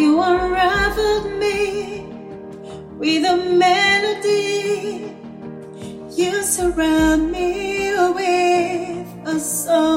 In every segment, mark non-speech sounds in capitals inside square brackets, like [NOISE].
You unraveled me with a melody. You surround me with a song.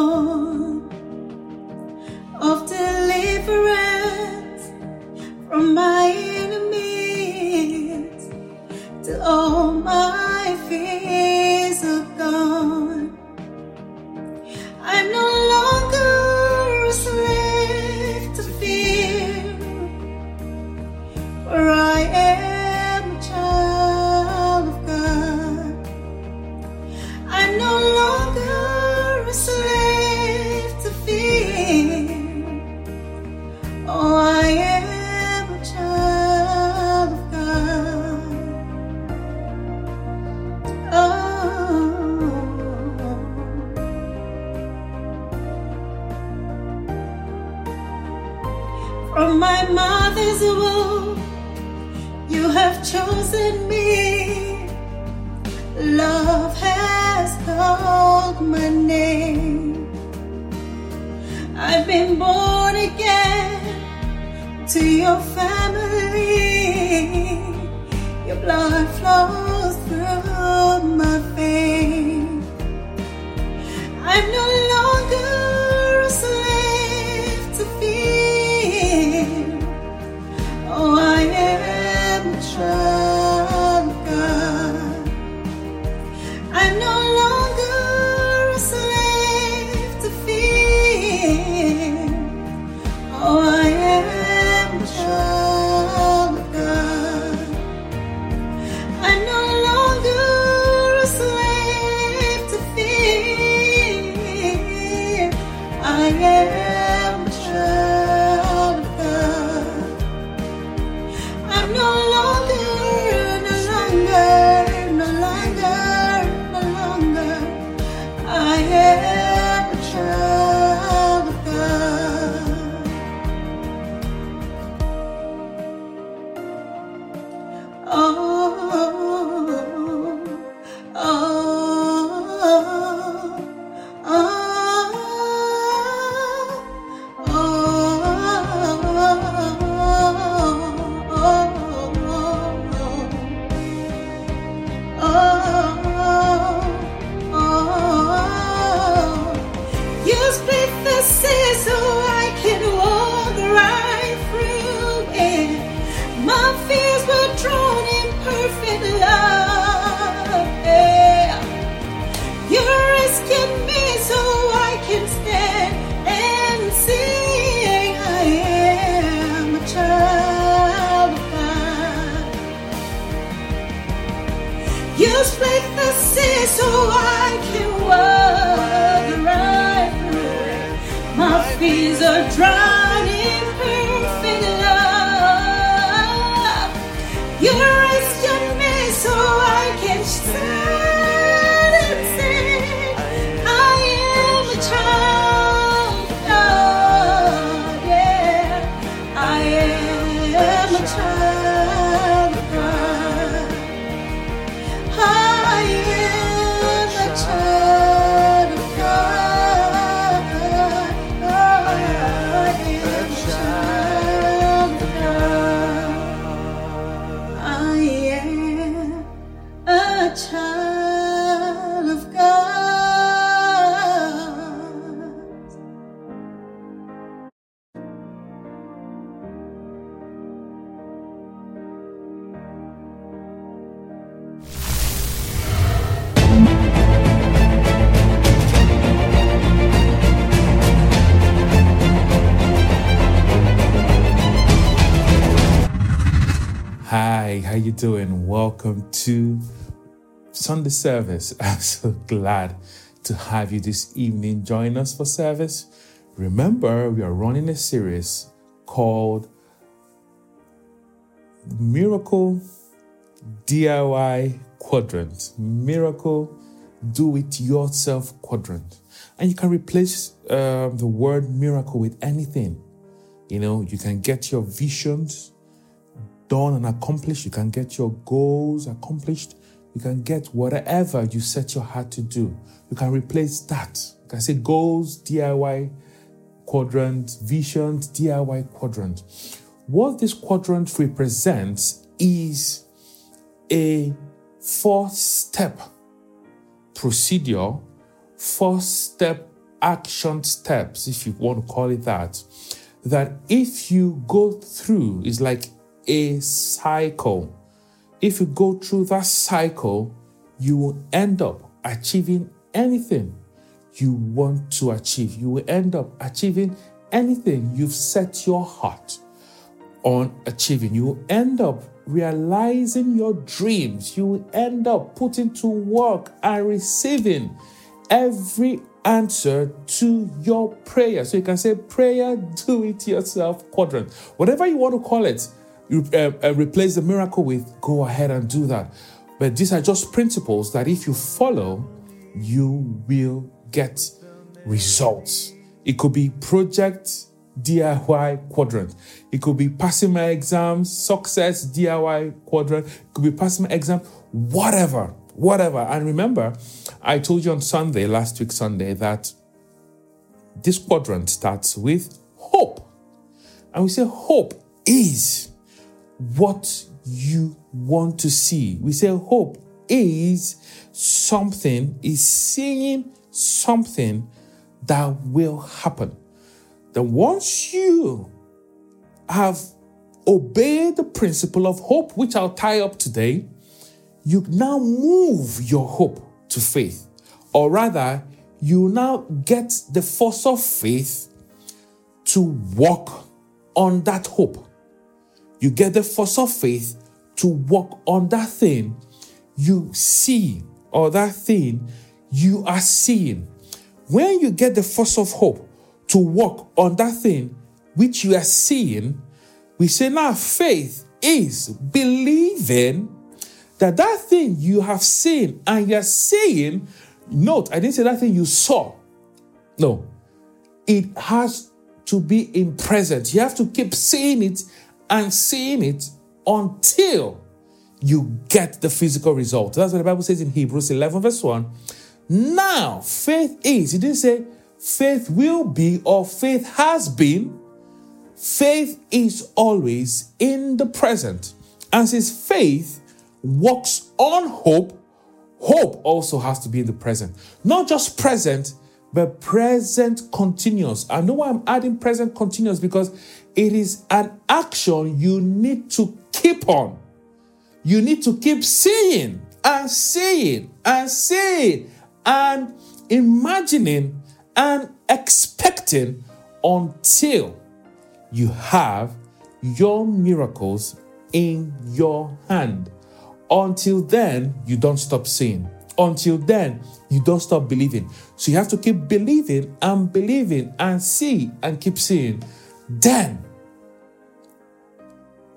You split the sea so I can walk right through it. My feet are dry. Doing, and welcome to Sunday service. [LAUGHS] I'm so glad to have you this evening join us for service. Remember, we are running a series called Miracle DIY Quadrant. Miracle Do It Yourself Quadrant. And you can replace uh, the word miracle with anything. You know, you can get your visions done and accomplished. You can get your goals accomplished. You can get whatever you set your heart to do. You can replace that. You can say goals, DIY quadrant, visions, DIY quadrant. What this quadrant represents is a four step procedure, four step action steps, if you want to call it that, that if you go through, is like a cycle. If you go through that cycle, you will end up achieving anything you want to achieve. You will end up achieving anything you've set your heart on achieving. You will end up realizing your dreams. You will end up putting to work and receiving every answer to your prayer. So you can say, prayer, do it yourself quadrant. Whatever you want to call it, uh, uh, replace the miracle with, go ahead and do that. But these are just principles that if you follow, you will get results. It could be project DIY quadrant. It could be passing my exams, success DIY quadrant. It could be passing my exam, whatever, whatever. And remember, I told you on Sunday, last week Sunday, that this quadrant starts with hope. And we say hope is what you want to see. We say hope is something, is seeing something that will happen. Then once you have obeyed the principle of hope, which I'll tie up today, you now move your hope to faith. Or rather, you now get the force of faith to walk on that hope. You get the force of faith to walk on that thing you see or that thing you are seeing. When you get the force of hope to walk on that thing which you are seeing, we say now faith is believing that that thing you have seen and you're seeing, note, I didn't say that thing you saw. No, it has to be in present. You have to keep seeing it and seeing it until you get the physical result. That's what the Bible says in Hebrews 11, verse 1. Now, faith is, it didn't say faith will be or faith has been. Faith is always in the present. And since faith works on hope, hope also has to be in the present. Not just present, but present continuous. I know why I'm adding present continuous because it is an action you need to keep on. You need to keep seeing and seeing and seeing and imagining and expecting until you have your miracles in your hand. Until then, you don't stop seeing. Until then, you don't stop believing. So you have to keep believing and believing and see and keep seeing. Then,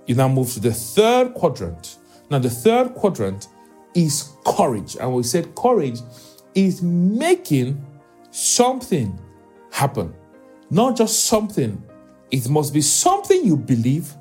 you now move to the third quadrant. Now, the third quadrant is courage. And we said courage is making something happen. Not just something, it must be something you believe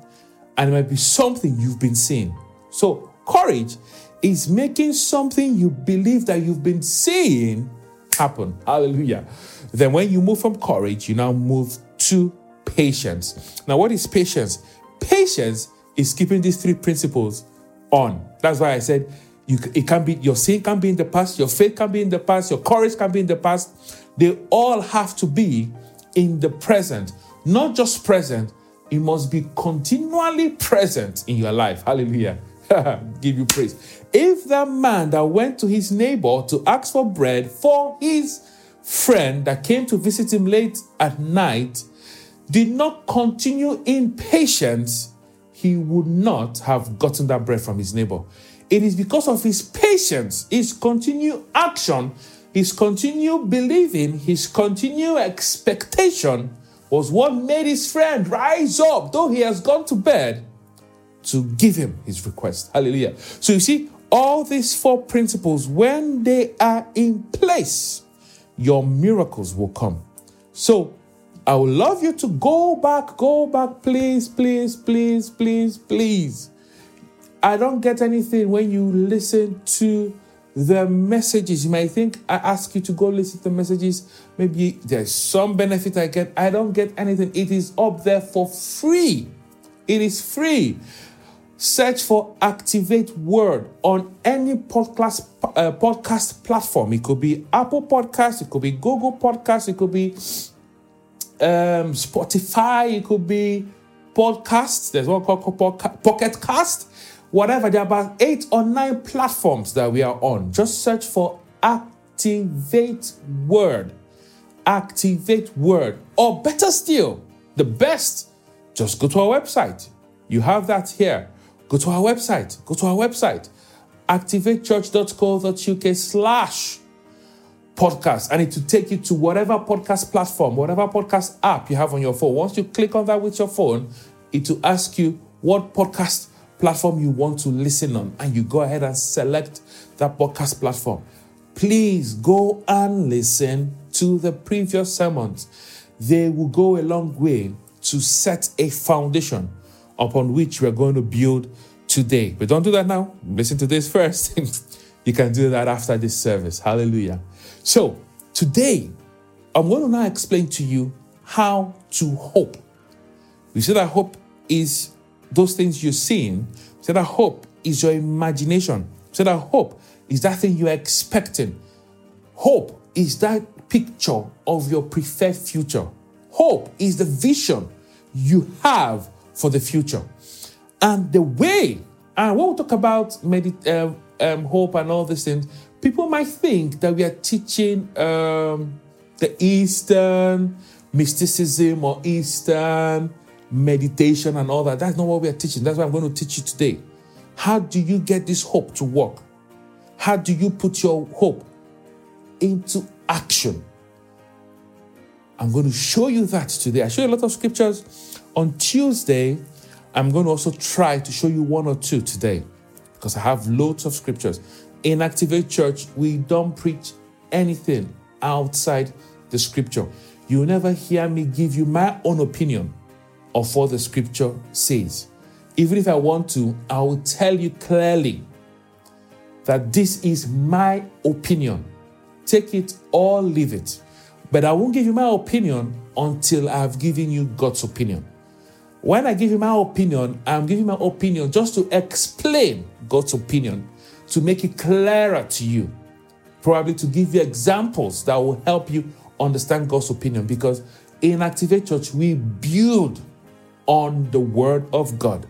and it might be something you've been seeing. So, courage is making something you believe that you've been seeing happen. Hallelujah. Then, when you move from courage, you now move to patience. Now, what is patience? Patience is keeping these three principles on. That's why I said you, it can be your sin can be in the past, your faith can be in the past, your courage can be in the past. They all have to be in the present, not just present. It must be continually present in your life. Hallelujah. [LAUGHS] Give you praise. If that man that went to his neighbor to ask for bread for his friend that came to visit him late at night did not continue in patience, he would not have gotten that bread from his neighbor. It is because of his patience, his continued action, his continued believing, his continued expectation was what made his friend rise up, though he has gone to bed, to give him his request. Hallelujah. So you see, all these four principles, when they are in place, your miracles will come. So I would love you to go back, go back, please, please, please, please, please I don't get anything when you listen to the messages. You might think I ask you to go listen to messages. Maybe there's some benefit I get. I don't get anything. It is up there for free It is free. Search for Activate Word on any podcast uh, podcast platform. It could be Apple Podcast, it could be Google Podcast, it could be um, Spotify, it could be podcasts. There's one called Pocket Cast. Whatever. There are about eight or nine platforms that we are on. Just search for Activate Word. Activate Word. Or better still, the best, just go to our website. You have that here Go to our website. Go to our website. activatechurch.co.uk slash podcast. And it will take you to whatever podcast platform, whatever podcast app you have on your phone. Once you click on that with your phone, it will ask you what podcast platform you want to listen on. And you go ahead and select that podcast platform. Please go and listen to the previous sermons. They will go a long way to set a foundation upon which we are going to build today. But don't do that now. Listen to this [LAUGHS] first. you can do that after this service. Hallelujah. So, today, I'm going to now explain to you how to hope. We said that hope is those things you're seeing. We said that hope is your imagination. We said that hope is that thing you're expecting. Hope is that picture of your preferred future. Hope is the vision you have for the future. And the way, and when we talk about medit- um, um, hope and all these things, people might think that we are teaching um, the Eastern mysticism or Eastern meditation and all that. That's not what we are teaching. That's what I'm going to teach you today. How do you get this hope to work? How do you put your hope into action? I'm going to show you that today. I show you a lot of scriptures on Tuesday, I'm going to also try to show you one or two today because I have loads of scriptures. In Activate Church, we don't preach anything outside the scripture. You will never hear me give you my own opinion of what the scripture says. Even if I want to, I will tell you clearly that this is my opinion. Take it or leave it. But I won't give you my opinion until I've given you God's opinion. When I give you my opinion, I'm giving my opinion just to explain God's opinion, to make it clearer to you, probably to give you examples that will help you understand God's opinion. Because in Activate Church, we build on the Word of God.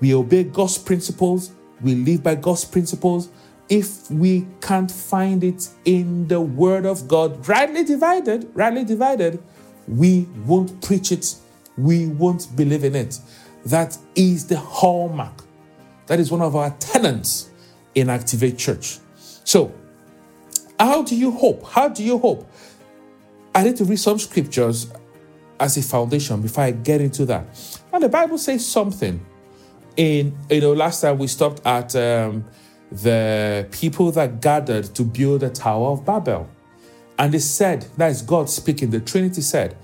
We obey God's principles, we live by God's principles. If we can't find it in the Word of God, rightly divided, rightly divided, we won't preach it we won't believe in it. That is the hallmark. That is one of our tenants in Activate Church. So, how do you hope? How do you hope? I need to read some scriptures as a foundation before I get into that. And the Bible says something. In you know, last time we stopped at um, the people that gathered to build the Tower of Babel, and they said, that is God speaking. The Trinity said,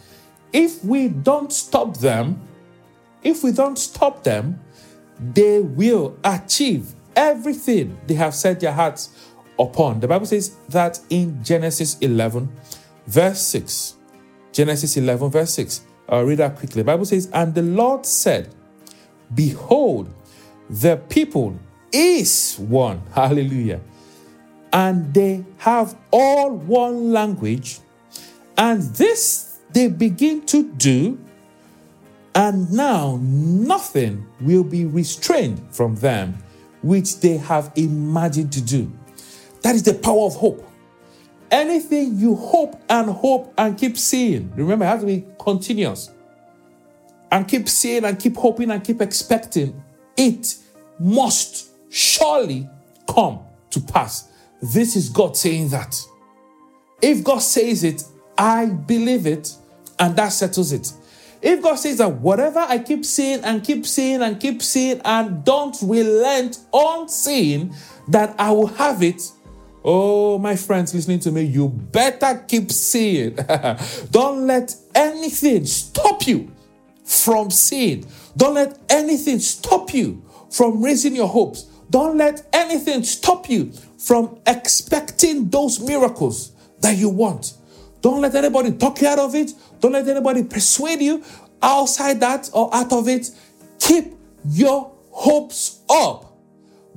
if we don't stop them, if we don't stop them, they will achieve everything they have set their hearts upon. The Bible says that in Genesis 11, verse 6. Genesis 11, verse 6. I'll read that quickly. The Bible says, And the Lord said, Behold, the people is one. [LAUGHS] Hallelujah. And they have all one language. And this they begin to do, and now nothing will be restrained from them which they have imagined to do. That is the power of hope. Anything you hope and hope and keep seeing, remember, it has to be continuous. And keep seeing and keep hoping and keep expecting, it must surely come to pass. This is God saying that. If God says it, I believe it and that settles it. If God says that whatever I keep seeing and keep seeing and keep seeing and don't relent on seeing, that I will have it. Oh, my friends listening to me, you better keep seeing. [LAUGHS] don't let anything stop you from seeing. Don't let anything stop you from raising your hopes. Don't let anything stop you from expecting those miracles that you want. Don't let anybody talk you out of it. Don't let anybody persuade you outside that or out of it. keep your hopes up.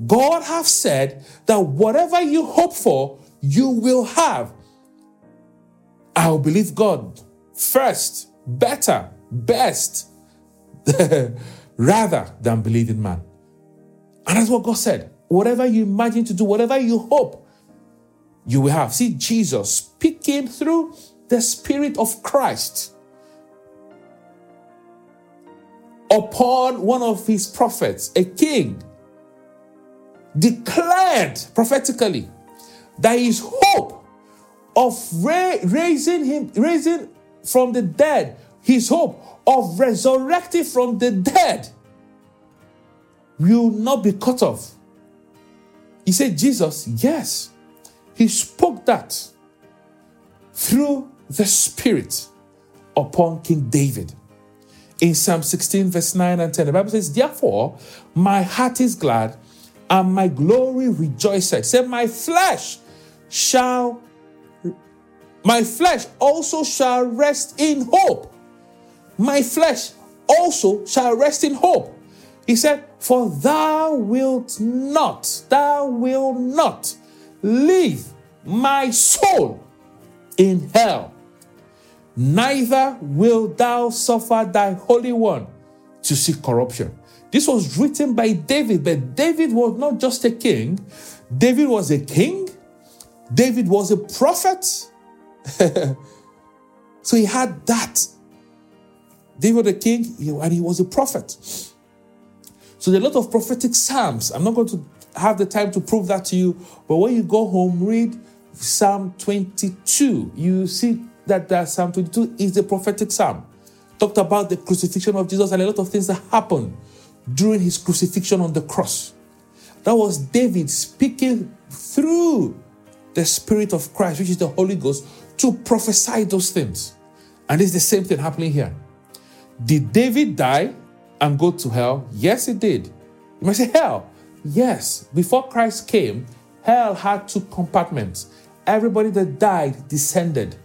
God have said that whatever you hope for, you will have. I will believe God first, better, best, [LAUGHS] rather than believe in man. And that's what God said. Whatever you imagine to do, whatever you hope, you will have. See, Jesus speaking through the Spirit of Christ upon one of his prophets, a king, declared prophetically that his hope of ra- raising him, raising from the dead, his hope of resurrecting from the dead will not be cut off. He said, Jesus, yes. He spoke that through the Spirit upon King David. In Psalm 16, verse 9 and 10, the Bible says, Therefore, my heart is glad and my glory rejoices. Say, my flesh shall, my flesh also shall rest in hope. My flesh also shall rest in hope. He said, For thou wilt not, thou wilt not leave my soul in hell, neither will thou suffer thy Holy One to see corruption. This was written by David, but David was not just a king, David was a king, David was a prophet. [LAUGHS] so he had that. David the king, and he was a prophet. So there are a lot of prophetic psalms. I'm not going to have the time to prove that to you, but when you go home, read Psalm 22. You see that, that Psalm 22 is a prophetic psalm. Talked about the crucifixion of Jesus and a lot of things that happened during his crucifixion on the cross. That was David speaking through the Spirit of Christ, which is the Holy Ghost, to prophesy those things. And it's the same thing happening here. Did David die and go to hell? Yes, he did. You might say, hell. Yes. Before Christ came, hell had two compartments. Everybody that died descended.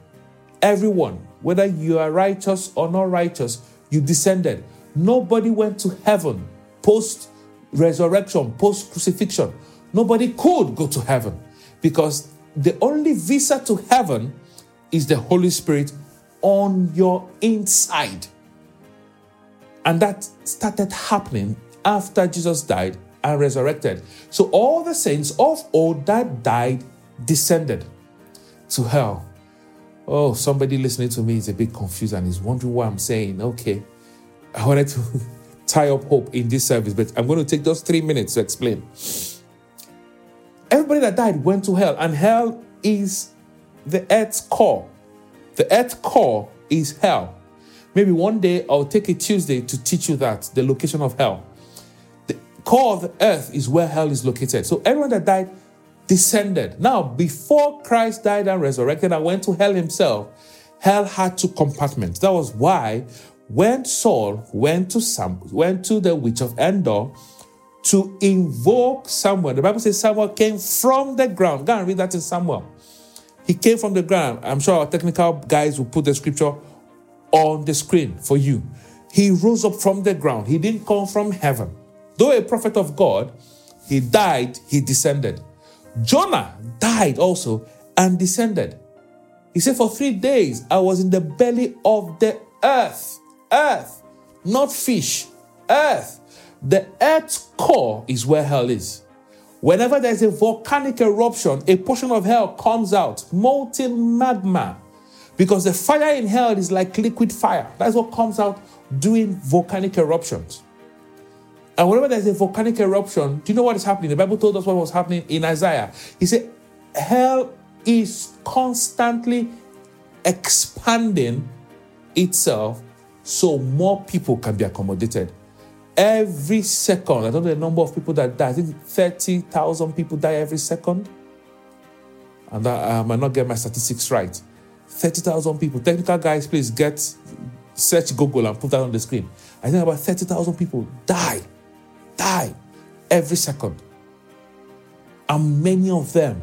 Everyone, whether you are righteous or not righteous, you descended. Nobody went to heaven post resurrection, post crucifixion. Nobody could go to heaven because the only visa to heaven is the Holy Spirit on your inside. And that started happening after Jesus died and resurrected. So all the saints of old that died descended to hell. Oh, somebody listening to me is a bit confused and is wondering what I'm saying. Okay, I wanted to [LAUGHS] tie up hope in this service, but I'm going to take just three minutes to explain. Everybody that died went to hell, and hell is the earth's core. The earth's core is hell. Maybe one day I'll take a Tuesday to teach you that the location of hell. The core of the earth is where hell is located. So everyone that died descended. Now, before Christ died and resurrected and went to hell himself, hell had two compartments. That was why when Saul went to Sam, went to the witch of Endor to invoke Samuel, the Bible says Samuel came from the ground. Go and read that in Samuel. He came from the ground. I'm sure our technical guys will put the scripture on the screen for you. He rose up from the ground. He didn't come from heaven. Though a prophet of God, he died, he descended. Jonah died also and descended. He said, For three days I was in the belly of the earth. Earth, not fish. Earth. The earth's core is where hell is. Whenever there's a volcanic eruption, a portion of hell comes out, molten magma. Because the fire in hell is like liquid fire. That's what comes out during volcanic eruptions. And whenever there's a volcanic eruption, do you know what is happening? The Bible told us what was happening in Isaiah. He said, Hell is constantly expanding itself so more people can be accommodated. Every second, I don't know the number of people that die. I think 30,000 people die every second. And I, I might not get my statistics right. 30,000 people. Technical guys, please get search Google and put that on the screen. I think about 30,000 people die, die every second. And many of them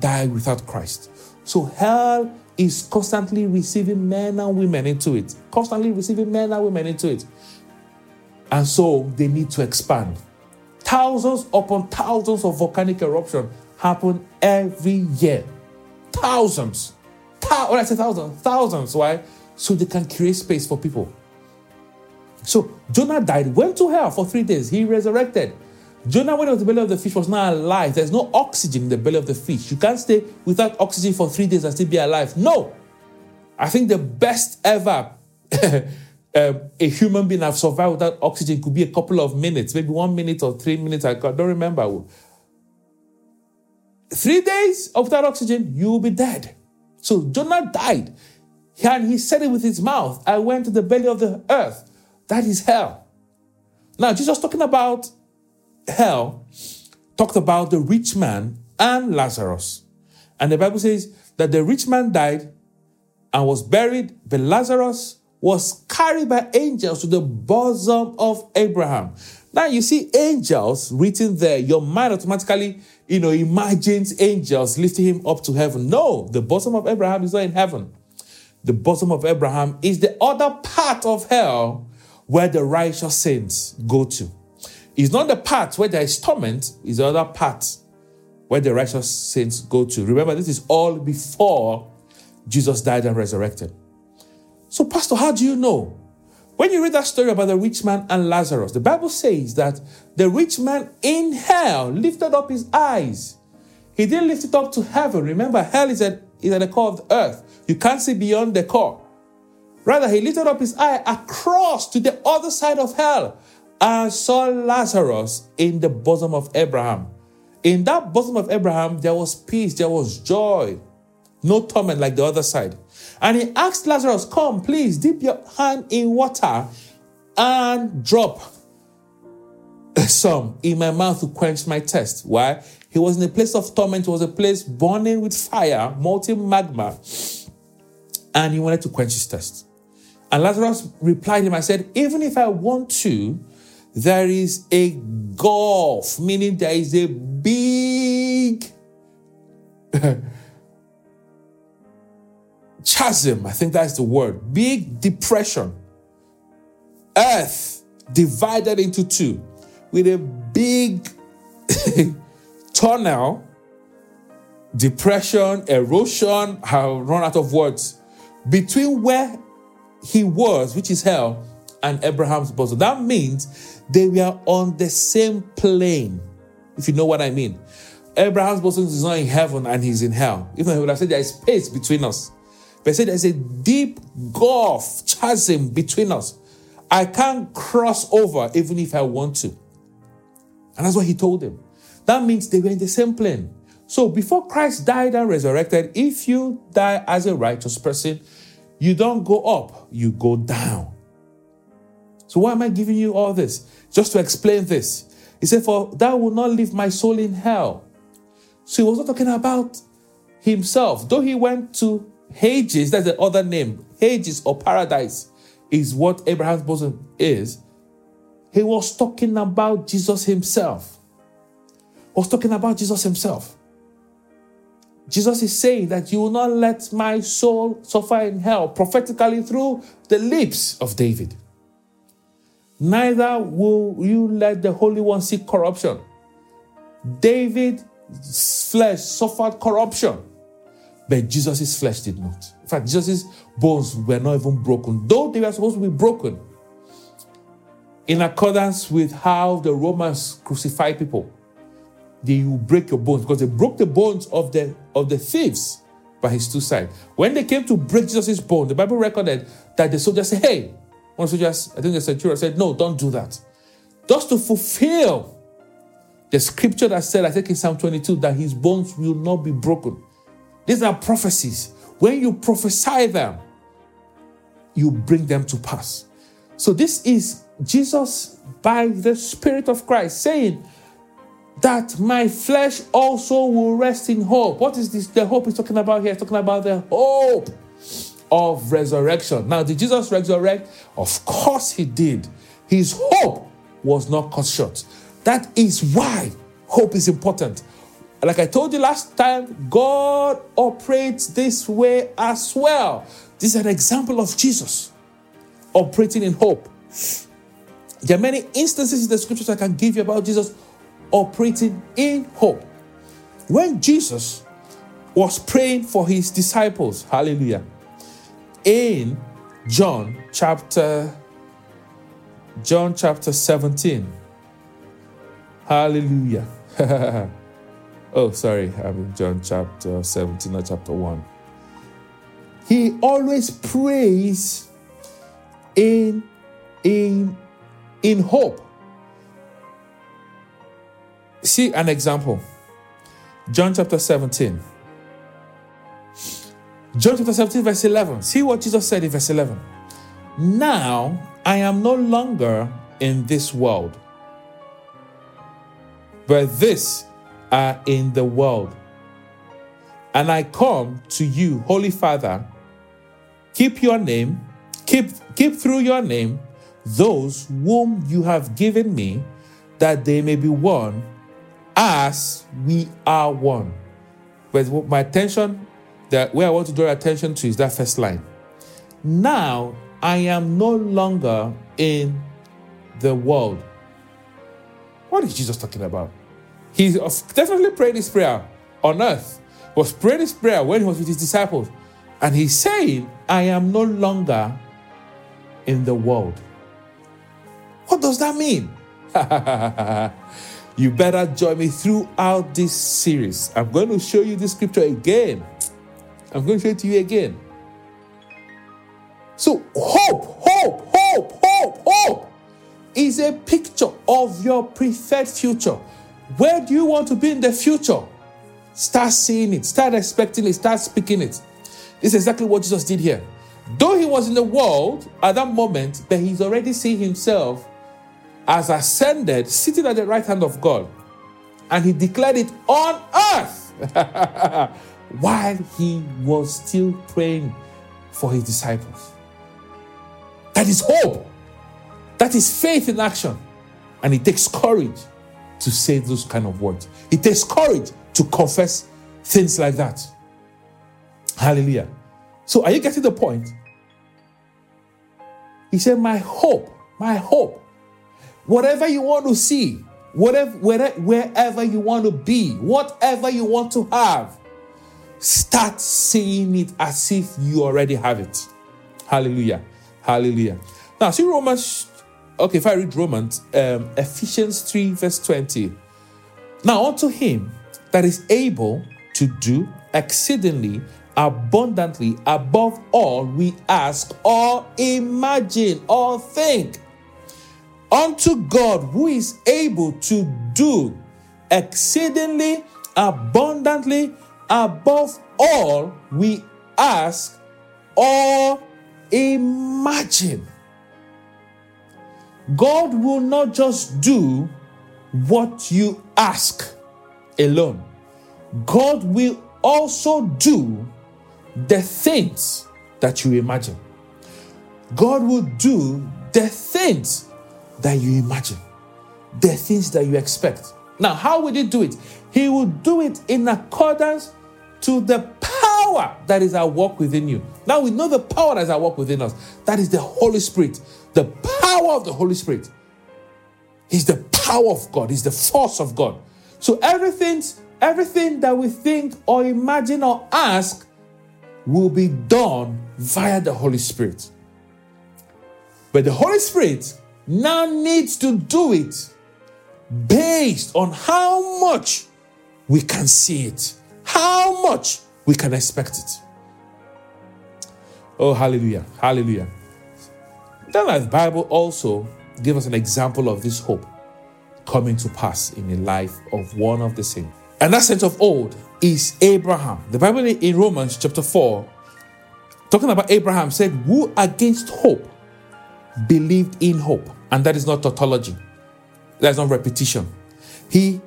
die without Christ. So hell is constantly receiving men and women into it. Constantly receiving men and women into it. And so they need to expand. Thousands upon thousands of volcanic eruption happen every year. Thousands. Thou- when I say thousands, thousands. Why? So they can create space for people. So Jonah died, went to hell for three days. He resurrected. Jonah went out the belly of the fish, was not alive. There's no oxygen in the belly of the fish. You can't stay without oxygen for three days and still be alive. No. I think the best ever [LAUGHS] um, a human being have survived without oxygen could be a couple of minutes, maybe one minute or three minutes. I don't remember. Three days without oxygen, you will be dead. So Jonah died. And he said it with his mouth I went to the belly of the earth. That is hell. Now, Jesus talking about hell talked about the rich man and Lazarus. And the Bible says that the rich man died and was buried, but Lazarus was carried by angels to the bosom of Abraham. Now you see angels written there, your mind automatically, you know, imagines angels lifting him up to heaven. No, the bosom of Abraham is not in heaven. The bosom of Abraham is the other part of hell where the righteous saints go to. It's not the part where there is torment, it's the other part where the righteous saints go to. Remember, this is all before Jesus died and resurrected. So, Pastor, how do you know? When you read that story about the rich man and Lazarus, the Bible says that the rich man in hell lifted up his eyes. He didn't lift it up to heaven. Remember, hell is at, is at the core of the earth. You can't see beyond the core. Rather, he lifted up his eye across to the other side of hell and saw Lazarus in the bosom of Abraham. In that bosom of Abraham, there was peace, there was joy, no torment like the other side. And he asked Lazarus, Come, please dip your hand in water and drop [LAUGHS] some in my mouth to quench my thirst. Why? He was in a place of torment, it was a place burning with fire, molten magma, and he wanted to quench his thirst. And Lazarus replied him, I said, Even if I want to, there is a gulf, meaning there is a big [LAUGHS] chasm. I think that's the word. Big depression. Earth divided into two with a big [LAUGHS] tunnel, depression, erosion. I've run out of words. Between where he was, which is hell, and Abraham's bosom. That means they were on the same plane, if you know what I mean. Abraham's bosom is not in heaven and he's in hell. Even though he would have said there is space between us. But said there's a deep gulf, chasm between us. I can't cross over even if I want to. And that's what he told them. That means they were in the same plane. So before Christ died and resurrected, if you die as a righteous person, you don't go up, you go down. So why am I giving you all this? Just to explain this. He said, For thou will not leave my soul in hell. So he was not talking about himself. Though he went to Hades, that's the other name. Hades or paradise is what Abraham's bosom is. He was talking about Jesus himself. Was talking about Jesus himself. Jesus is saying that you will not let my soul suffer in hell prophetically through the lips of David. Neither will you let the Holy One see corruption. David's flesh suffered corruption, but Jesus' flesh did not. In fact, Jesus' bones were not even broken, though they were supposed to be broken in accordance with how the Romans crucified people they will break your bones because they broke the bones of the of the thieves by his two sides. When they came to break Jesus' bone, the Bible recorded that the soldiers said, Hey, one soldiers, I think the centurion said, No, don't do that. Just to fulfill the scripture that said, I think in Psalm 22, that his bones will not be broken. These are prophecies. When you prophesy them, you bring them to pass. So this is Jesus by the Spirit of Christ saying, that my flesh also will rest in hope. What is this? The hope he's talking about here? He's talking about the hope of resurrection. Now, did Jesus resurrect? Of course he did. His hope was not cut short. That is why hope is important. Like I told you last time, God operates this way as well. This is an example of Jesus operating in hope. There are many instances in the scriptures I can give you about Jesus operating in hope. When Jesus was praying for his disciples, hallelujah, in John chapter John chapter 17. Hallelujah. [LAUGHS] oh, sorry, I'm in John chapter 17, not chapter 1. He always prays in in in hope. See an example. John chapter 17. John chapter 17, verse 11. See what Jesus said in verse 11. Now I am no longer in this world, but this are in the world. And I come to you, Holy Father, keep your name, keep, keep through your name those whom you have given me, that they may be one as we are one. But my attention, that where I want to draw attention to is that first line. Now I am no longer in the world. What is Jesus talking about? He definitely prayed this prayer on earth. Was praying this prayer when he was with his disciples. And he's saying, I am no longer in the world. What does that mean? [LAUGHS] you better join me throughout this series. I'm going to show you this scripture again. I'm going to show it to you again. So, hope, hope, hope, hope, hope is a picture of your preferred future. Where do you want to be in the future? Start seeing it, start expecting it, start speaking it. This is exactly what Jesus did here. Though he was in the world at that moment, but he's already seeing himself as ascended, sitting at the right hand of God. And he declared it on earth [LAUGHS] while he was still praying for his disciples. That is hope. That is faith in action. And it takes courage to say those kind of words. It takes courage to confess things like that. Hallelujah. So, are you getting the point? He said, My hope, my hope, whatever you want to see, whatever, wherever, wherever you want to be, whatever you want to have, start seeing it as if you already have it. Hallelujah. Hallelujah. Now, see Romans. Okay, if I read Romans, um, Ephesians 3, verse 20. Now, unto him that is able to do exceedingly abundantly above all we ask or imagine or think. Unto God who is able to do exceedingly abundantly above all we ask or Imagine. God will not just do what you ask alone, God will also do the things that you imagine. God will do the things that you imagine, the things that you expect. Now, how will He do it? He will do it in accordance to the power that is at work within you. Now we know the power that is at work within us. That is the Holy Spirit. The power of the Holy Spirit is the power of God, is the force of God. So everything, everything that we think or imagine or ask will be done via the Holy Spirit. But the Holy Spirit now needs to do it based on how much we can see it, how much we can expect it. Oh, hallelujah. Hallelujah. Then the Bible also give us an example of this hope coming to pass in the life of one of the saints. And that saint of old is Abraham. The Bible in Romans chapter 4, talking about Abraham, said, Who against hope believed in hope. And that is not tautology, that's not repetition. He,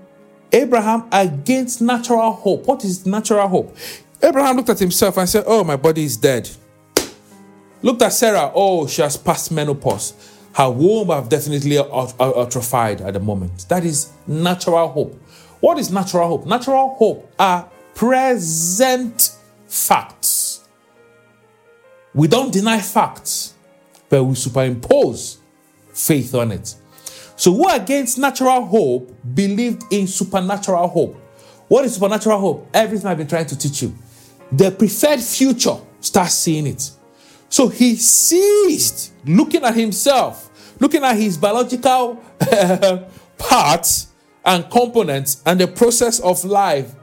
Abraham, against natural hope. What is natural hope? Abraham looked at himself and said, Oh, my body is dead. Looked at Sarah. Oh, she has passed menopause. Her womb have definitely atrophied at the moment. That is natural hope. What is natural hope? Natural hope are present facts. We don't deny facts, but we superimpose faith on it. So, who against natural hope believed in supernatural hope? What is supernatural hope? Everything I've been trying to teach you. The preferred future, start seeing it. So he ceased looking at himself, looking at his biological [LAUGHS] parts and components and the process of life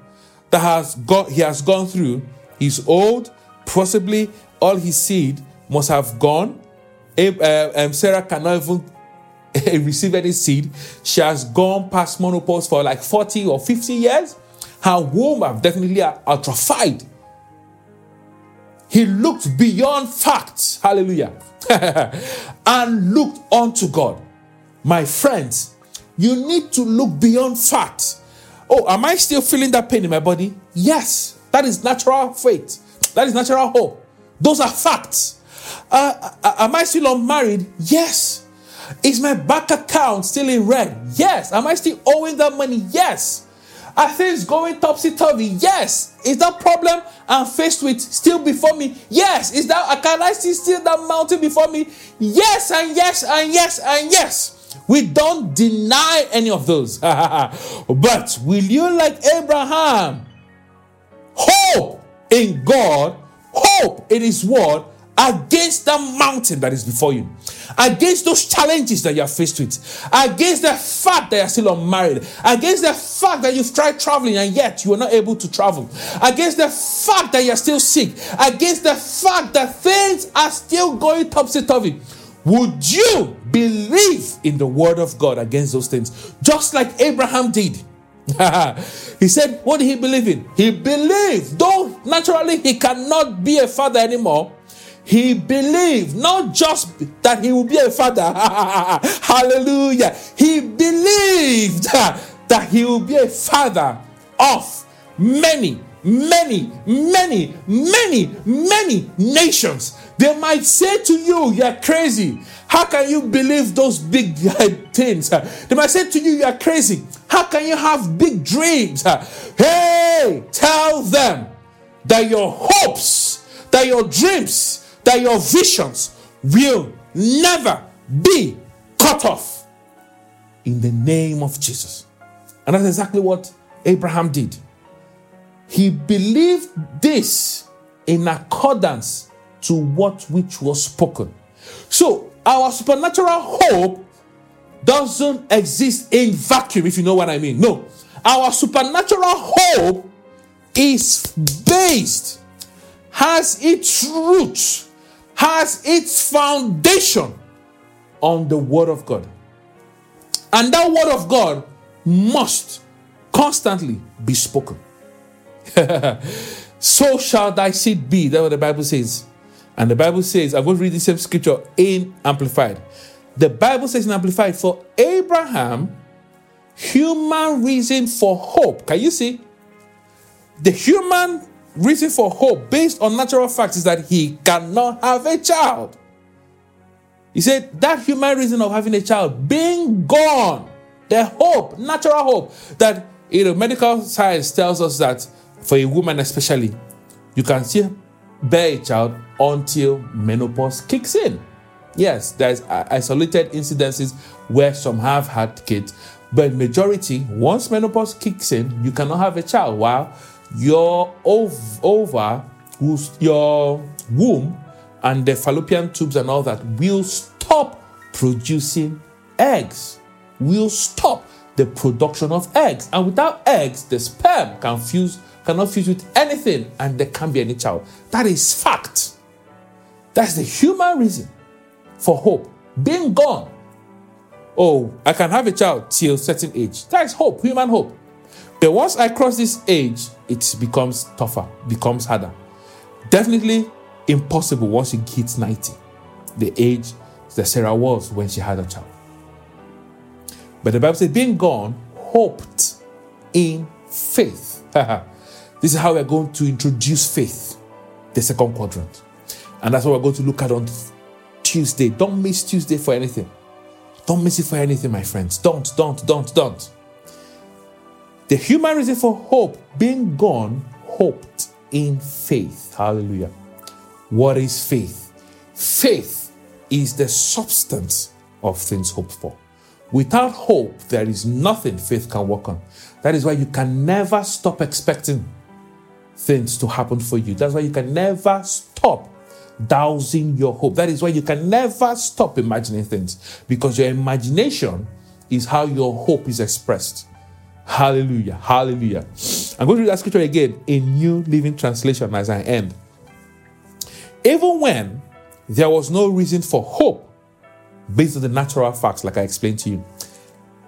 that has got he has gone through. He's old, possibly all his seed must have gone. Um, Sarah cannot even [LAUGHS] receive any seed. She has gone past menopause for like 40 or 50 years. Her womb have definitely atrophied. He looked beyond facts, hallelujah, [LAUGHS] and looked unto God. My friends, you need to look beyond facts. Oh, am I still feeling that pain in my body? Yes, that is natural faith. That is natural hope. Those are facts. Uh, uh am I still unmarried? Yes. Is my bank account still in red? Yes. Am I still owing that money? Yes. Are things going topsy turvy? Yes. Is that problem I'm faced with still before me? Yes. Is that can I see still that mountain before me? Yes, and yes, and yes, and yes. We don't deny any of those. [LAUGHS] but will you, like Abraham, hope in God, hope in His word, against the mountain that is before you, against those challenges that you are faced with, against the fact that you're still unmarried, against the fact that you've tried traveling and yet you are not able to travel, against the fact that you're still sick, against the fact that things are still going topsy turvy. Would you believe in the word of God against those things? Just like Abraham did. [LAUGHS] he said, What did he believe in? He believed, though naturally he cannot be a father anymore, he believed not just that he would be a father. [LAUGHS] Hallelujah. He believed that he will be a father of many, many, many, many, many nations. They might say to you, You're crazy. How can you believe those big uh, things? They might say to you, You're crazy. How can you have big dreams? Hey, tell them that your hopes, that your dreams, that your visions will never be cut off in the name of Jesus. And that's exactly what Abraham did. He believed this in accordance to what which was spoken. So, our supernatural hope doesn't exist in vacuum, if you know what I mean. No, our supernatural hope is based, has its roots has its foundation on the Word of God. And that Word of God must constantly be spoken. [LAUGHS] so shall thy seed be. That's what the Bible says. And the Bible says, I'm going to read the same scripture in Amplified. The Bible says in Amplified, for Abraham, human reason for hope. Can you see? The human reason for hope based on natural facts is that he cannot have a child. He said that human reason of having a child being gone, the hope, natural hope, that you know, medical science tells us that for a woman especially, you can still bear a child until menopause kicks in. Yes, there's isolated incidences where some have had kids, but majority, once menopause kicks in, you cannot have a child. While your ov- ova, your womb, and the fallopian tubes and all that will stop producing eggs. Will stop the production of eggs. And without eggs, the sperm can fuse, cannot fuse with anything, and there can't be any child. That is fact. That's the human reason for hope being gone. Oh, I can have a child till certain age. That is hope, human hope. But once I cross this age, it becomes tougher, becomes harder. Definitely impossible once you hit 90, the age that Sarah was when she had a child. But the Bible says, being gone, hoped in faith. [LAUGHS] this is how we're going to introduce faith, the second quadrant. And that's what we're going to look at on Tuesday. Don't miss Tuesday for anything. Don't miss it for anything, my friends. Don't, don't, don't, don't. The human reason for hope being gone, hoped in faith. Hallelujah. What is faith? Faith is the substance of things hoped for. Without hope, there is nothing faith can work on. That is why you can never stop expecting things to happen for you. That's why you can never stop dousing your hope. That is why you can never stop imagining things because your imagination is how your hope is expressed. Hallelujah. Hallelujah. I'm going to read that scripture again in New Living Translation as I end. Even when there was no reason for hope based on the natural facts, like I explained to you,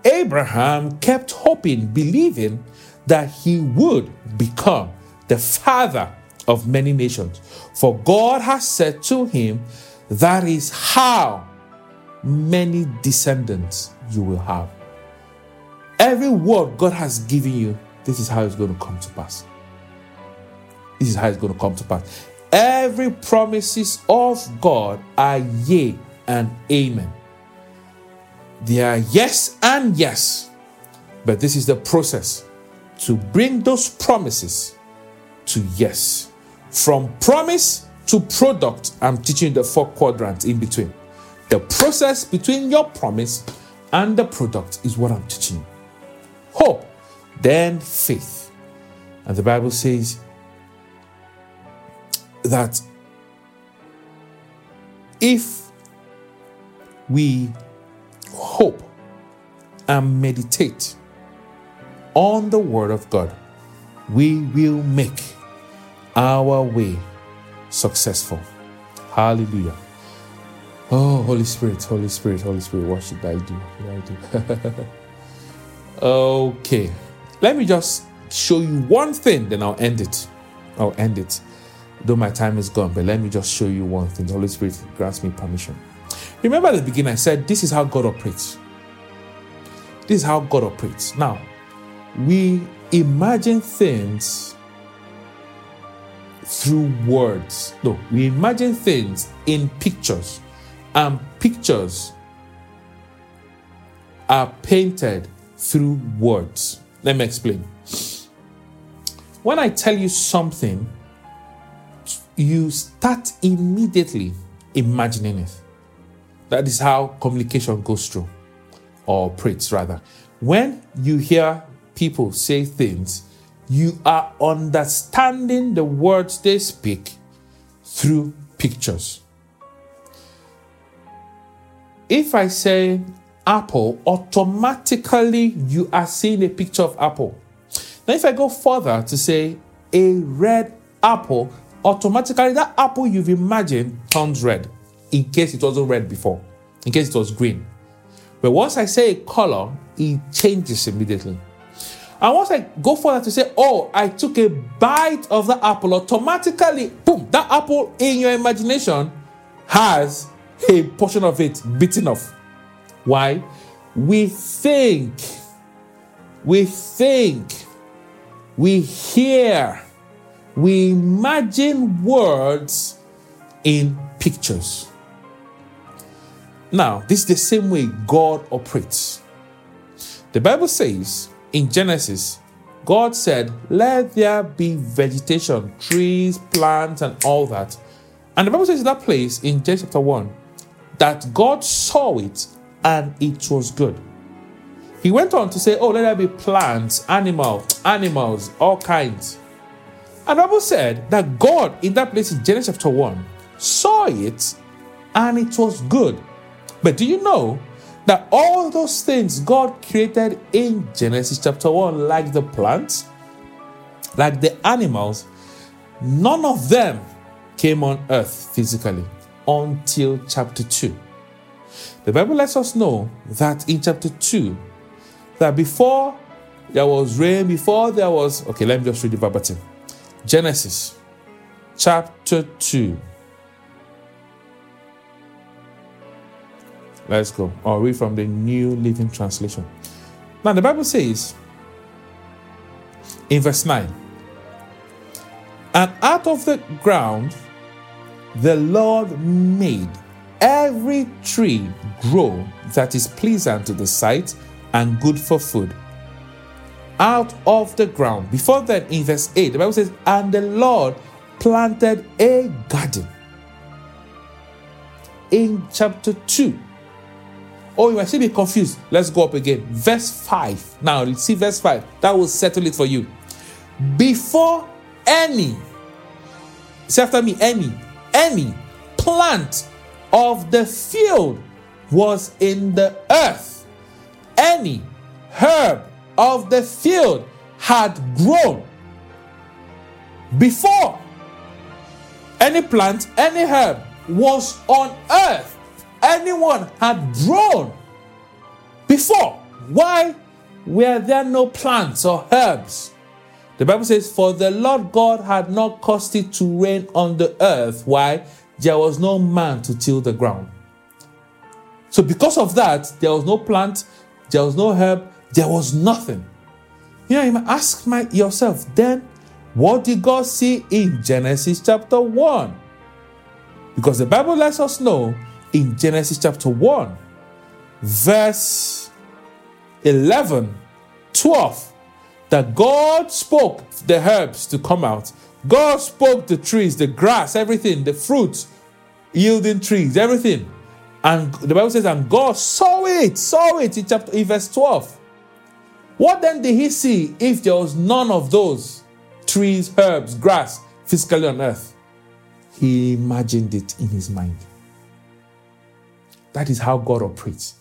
Abraham kept hoping, believing that he would become the father of many nations. For God has said to him, That is how many descendants you will have. Every word God has given you, this is how it's going to come to pass. This is how it's going to come to pass. Every promises of God are yea and amen. They are yes and yes. But this is the process to bring those promises to yes. From promise to product, I'm teaching the four quadrants in between. The process between your promise and the product is what I'm teaching. Hope, then faith. And the Bible says that if we hope and meditate on the Word of God, we will make our way successful. Hallelujah. Oh, Holy Spirit, Holy Spirit, Holy Spirit, what should I do? What should I do? [LAUGHS] okay, let me just show you one thing, then I'll end it. I'll end it. Though my time is gone, but let me just show you one thing. The Holy Spirit grants me permission. Remember at the beginning, I said this is how God operates. This is how God operates. Now, we imagine things through words. No, we imagine things in pictures, and pictures are painted through words. Let me explain. When I tell you something, you start immediately imagining it. That is how communication goes through, or operates rather. When you hear people say things, you are understanding the words they speak through pictures. If I say apple, automatically you are seeing a picture of apple. Now, if I go further to say a red apple, automatically that apple you've imagined turns red in case it wasn't red before, in case it was green. But once I say a color, it changes immediately. And once I go further to say, oh, I took a bite of the apple, automatically, boom, that apple in your imagination has a portion of it bitten off. Why? We think, we think, we hear, we imagine words in pictures. Now, this is the same way God operates. The Bible says in Genesis, God said, Let there be vegetation, trees, plants, and all that. And the Bible says in that place in Genesis chapter 1 that God saw it and it was good. He went on to say, Oh, let there be plants, animals, animals, all kinds. And Bible said that God, in that place in Genesis chapter 1, saw it and it was good. But do you know that all those things God created in Genesis chapter 1, like the plants, like the animals, none of them came on earth physically until chapter 2. The Bible lets us know that in chapter 2, that before there was rain, before there was, okay, let me just read the verbatim. Genesis chapter 2. Let's go. I'll read from the New Living Translation. Now, the Bible says in verse 9, and out of the ground the Lord made every tree grow that is pleasant to the sight and good for food out of the ground. Before that, in verse 8, the Bible says, And the Lord planted a garden. In chapter 2, Oh, you might still be confused. Let's go up again. Verse 5. Now, see verse 5. That will settle it for you. Before any, say after me, any, any plant of the field was in the earth, any herb of the field had grown before any plant, any herb was on earth, anyone had grown before. Why were there no plants or herbs? The Bible says, For the Lord God had not caused it to rain on the earth. Why? There was no man to till the ground. So, because of that, there was no plant, there was no herb, there was nothing. You know, you might ask my, yourself, then what did God see in Genesis chapter 1? Because the Bible lets us know in Genesis chapter 1, verse 11, 12, that God spoke the herbs to come out. God spoke the trees, the grass, everything, the fruits, yielding trees, everything. And the Bible says, and God saw it, saw it in chapter in verse 12. What then did he see if there was none of those trees, herbs, grass physically on earth? He imagined it in his mind. That is how God operates.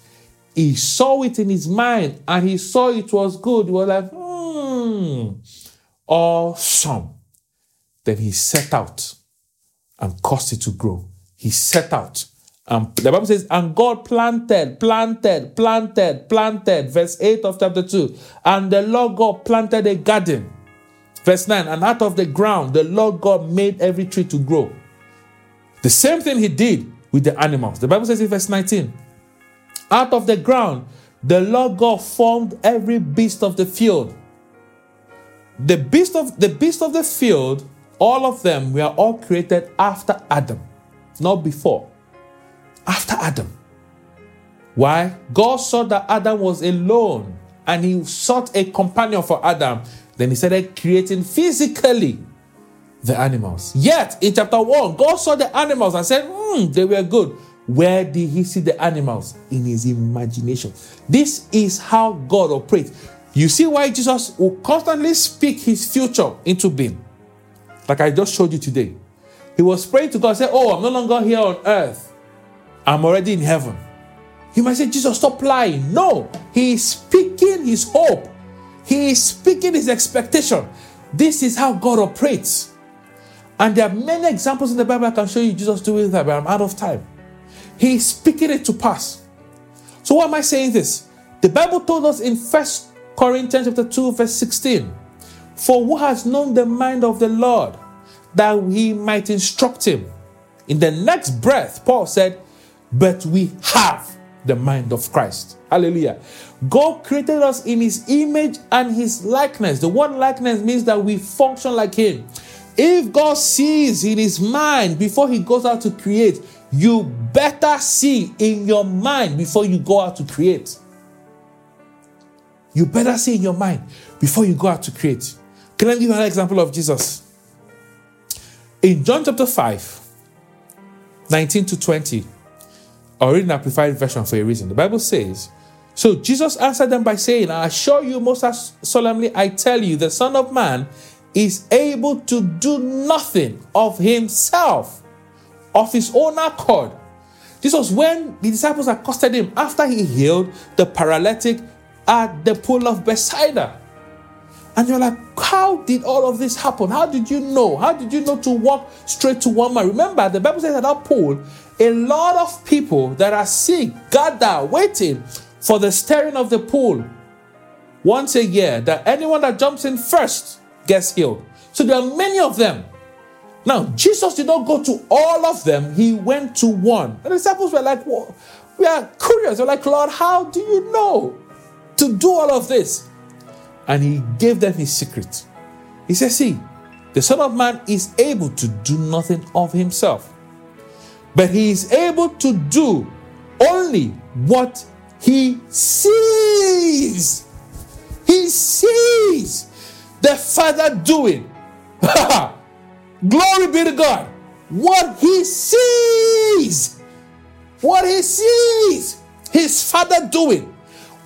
He saw it in his mind and he saw it was good. He was like, hmm, awesome. Then he set out and caused it to grow. He set out. And the Bible says, and God planted, planted, planted, planted. Verse 8 of chapter 2. And the Lord God planted a garden. Verse 9. And out of the ground, the Lord God made every tree to grow. The same thing he did with the animals. The Bible says in verse 19, out of the ground, the Lord God formed every beast of the field. The beast of the beast of the field, all of them were all created after Adam, not before. After Adam. Why? God saw that Adam was alone and he sought a companion for Adam. Then he started creating physically the animals. Yet, in chapter 1, God saw the animals and said, Hmm, they were good. Where did he see the animals? In his imagination. This is how God operates. You see why Jesus will constantly speak his future into being. Like I just showed you today. He was praying to God, say, Oh, I'm no longer here on earth. I'm already in heaven. He might say, Jesus, stop lying. No, he is speaking his hope. He is speaking his expectation. This is how God operates. And there are many examples in the Bible I can show you Jesus doing that, but I'm out of time. He's speaking it to pass. So why am I saying this? The Bible told us in First Corinthians chapter 2, verse 16, For who has known the mind of the Lord that he might instruct him? In the next breath, Paul said, But we have the mind of Christ. Hallelujah. God created us in his image and his likeness. The word likeness means that we function like him. If God sees in his mind before he goes out to create, you better see in your mind before you go out to create. You better see in your mind before you go out to create. Can I give you an example of Jesus? In John chapter 5, 19 to 20, or read an amplified version for a reason. The Bible says, So Jesus answered them by saying, I assure you most solemnly, I tell you, the Son of Man is able to do nothing of himself, of his own accord. This was when the disciples accosted him after he healed the paralytic at the pool of Bethsaida. And you're like, how did all of this happen? How did you know? How did you know to walk straight to one man? Remember, the Bible says at that pool, a lot of people that are sick gather waiting for the stirring of the pool once a year. That anyone that jumps in first gets healed. So there are many of them. Now, Jesus did not go to all of them, he went to one. The disciples were like, We are curious. They're like, Lord, how do you know to do all of this? And he gave them his secret. He said, See, the Son of Man is able to do nothing of himself, but he is able to do only what he sees. He sees the Father doing. [LAUGHS] Glory be to God. What he sees. What he sees. his father doing?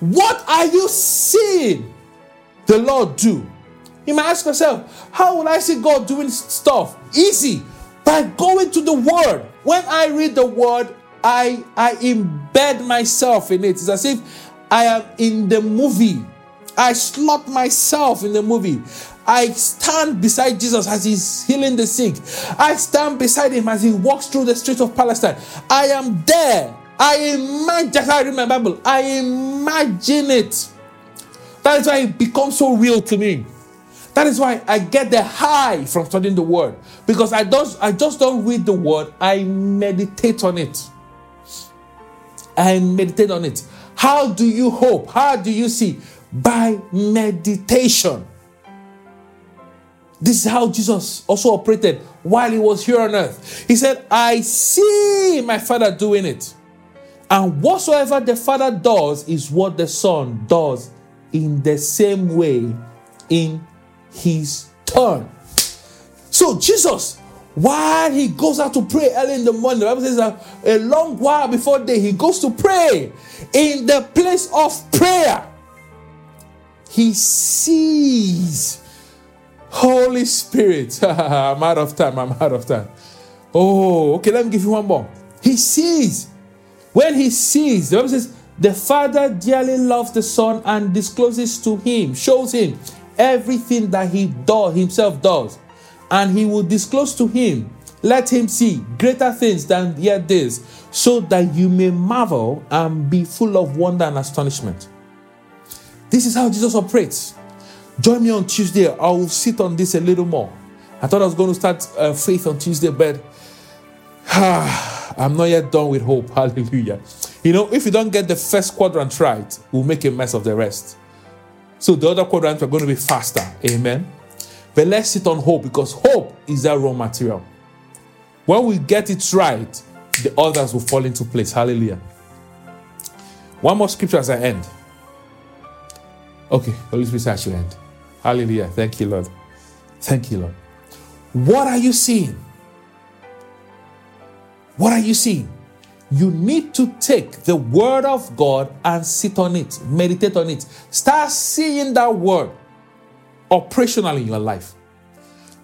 What are you seeing the Lord do? You might ask yourself, how will I see God doing stuff? Easy. By going to the word. When I read the word, I I embed myself in it. It's as if I am in the movie. I slot myself in the movie. I stand beside Jesus as he's healing the sick. I stand beside him as he walks through the streets of Palestine. I am there. I imagine, I read my Bible, I imagine it. That is why it becomes so real to me. That is why I get the high from studying the word. Because I don't I just don't read the word, I meditate on it. I meditate on it. How do you hope? How do you see? By meditation. This is how Jesus also operated while he was here on earth. He said, I see my Father doing it. And whatsoever the Father does is what the Son does in the same way in his turn. So, Jesus, while he goes out to pray early in the morning, the Bible says that a long while before day, he goes to pray in the place of prayer. He sees Holy Spirit. [LAUGHS] I'm out of time. I'm out of time. Oh, okay. Let me give you one more. He sees. When he sees, the Bible says, the Father dearly loves the Son and discloses to him, shows him everything that he does, himself does. And he will disclose to him, let him see greater things than yet this, so that you may marvel and be full of wonder and astonishment. This is how Jesus operates. Join me on Tuesday. I will sit on this a little more. I thought I was going to start uh, faith on Tuesday, but [SIGHS] I'm not yet done with hope. [LAUGHS] Hallelujah. You know, if you don't get the first quadrant right, we'll make a mess of the rest. So the other quadrants are going to be faster. Amen. But let's sit on hope because hope is that raw material. When we get it right, the others will fall into place. Hallelujah. One more scripture as I end. Okay, Holy Spirit, I should end. Hallelujah. Thank you, Lord. Thank you, Lord. What are you seeing? What are you seeing? You need to take the word of God and sit on it, meditate on it. Start seeing that word operational in your life.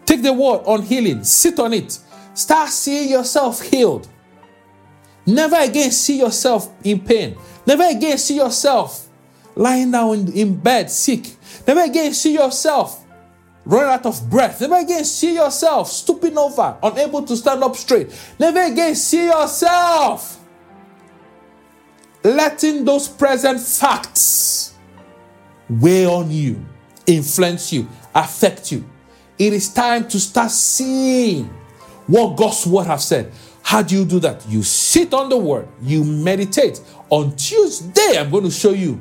Take the word on healing, sit on it. Start seeing yourself healed. Never again see yourself in pain. Never again see yourself lying down in, bed sick. Never again see yourself running out of breath. Never again see yourself stooping over, unable to stand up straight. Never again see yourself letting those present facts weigh on you, influence you, affect you. It is time to start seeing what God's word has said. How do you do that? You sit on the word, you meditate. On Tuesday, I'm going to show you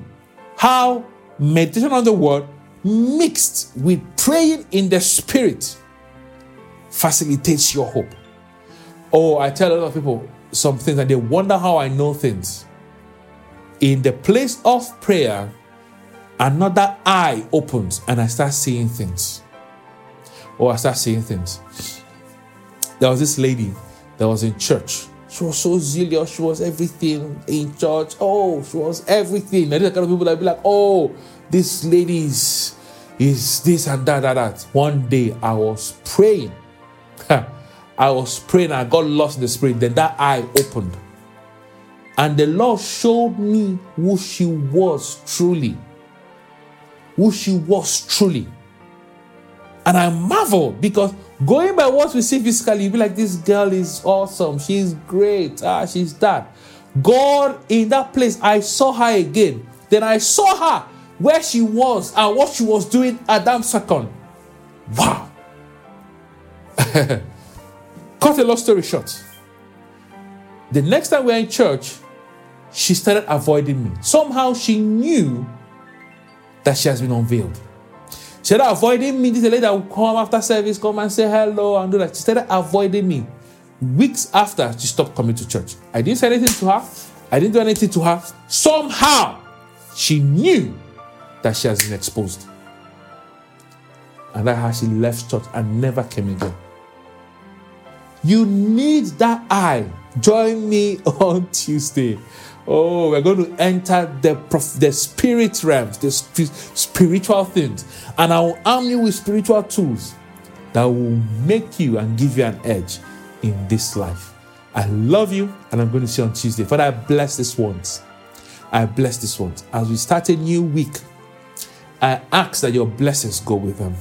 how meditation on the word mixed with praying in the spirit facilitates your hope. Oh, I tell a lot of people some things and they wonder how I know things. In the place of prayer, another eye opens and I start seeing things. Or oh, I start seeing things. There was this lady that was in church. She was so zealous. She was everything in church. Oh, she was everything. And the kind of people that be like, oh, this lady is, is this and that, that, that. One day I was praying. I was praying. I got lost in the spirit. Then that eye opened. And the Lord showed me who she was truly. Who she was truly. And I marvel because going by what we see physically, you be like, this girl is awesome. She's great. Ah, she's that. God, in that place, I saw her again. Then I saw her where she was and what she was doing at that second. Wow. [LAUGHS] Cut a long story short. The next time we are in church, she started avoiding me. Somehow she knew that she has been unveiled. She started avoiding me. This lady that would come after service, come and say hello and do that. She started avoiding me. Weeks after, she stopped coming to church. I didn't say anything to her. I didn't do anything to her. Somehow, she knew that she has been exposed. And that's how she left church and never came again. You need that eye. Join me [LAUGHS] on Tuesday. Oh, we're going to enter the the spirit realms, the spiritual things, and I will arm you with spiritual tools that will make you and give you an edge in this life. I love you, and I'm going to see you on Tuesday. Father, I bless this ones. I bless this ones. As we start a new week, I ask that your blessings go with them.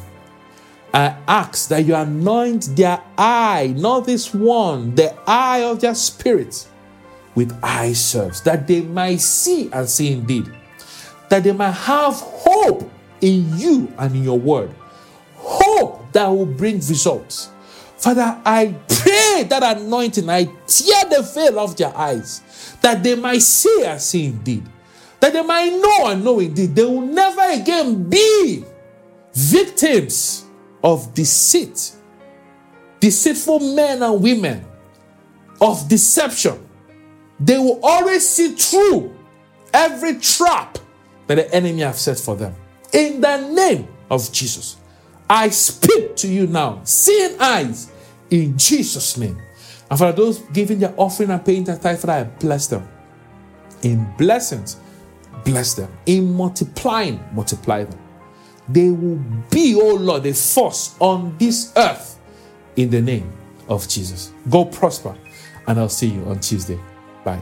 I ask that you anoint their eye, not this one, the eye of their spirit, with eye salves, that they might see and see indeed, that they might have hope in you and in your word, hope that will bring results. Father, I pray that anointing, I tear the veil off their eyes, that they might see and see indeed, that they might know and know indeed. They will never again be victims of deceit, deceitful men and women, of deception. They will always see through every trap that the enemy have set for them. In the name of Jesus, I speak to you now, seeing eyes, in Jesus' name. And for those giving their offering and paying their tithe, I bless them. In blessings, bless them. In multiplying, multiply them they will be, oh Lord, a force on this earth in the name of Jesus. Go prosper, and I'll see you on Tuesday. Bye.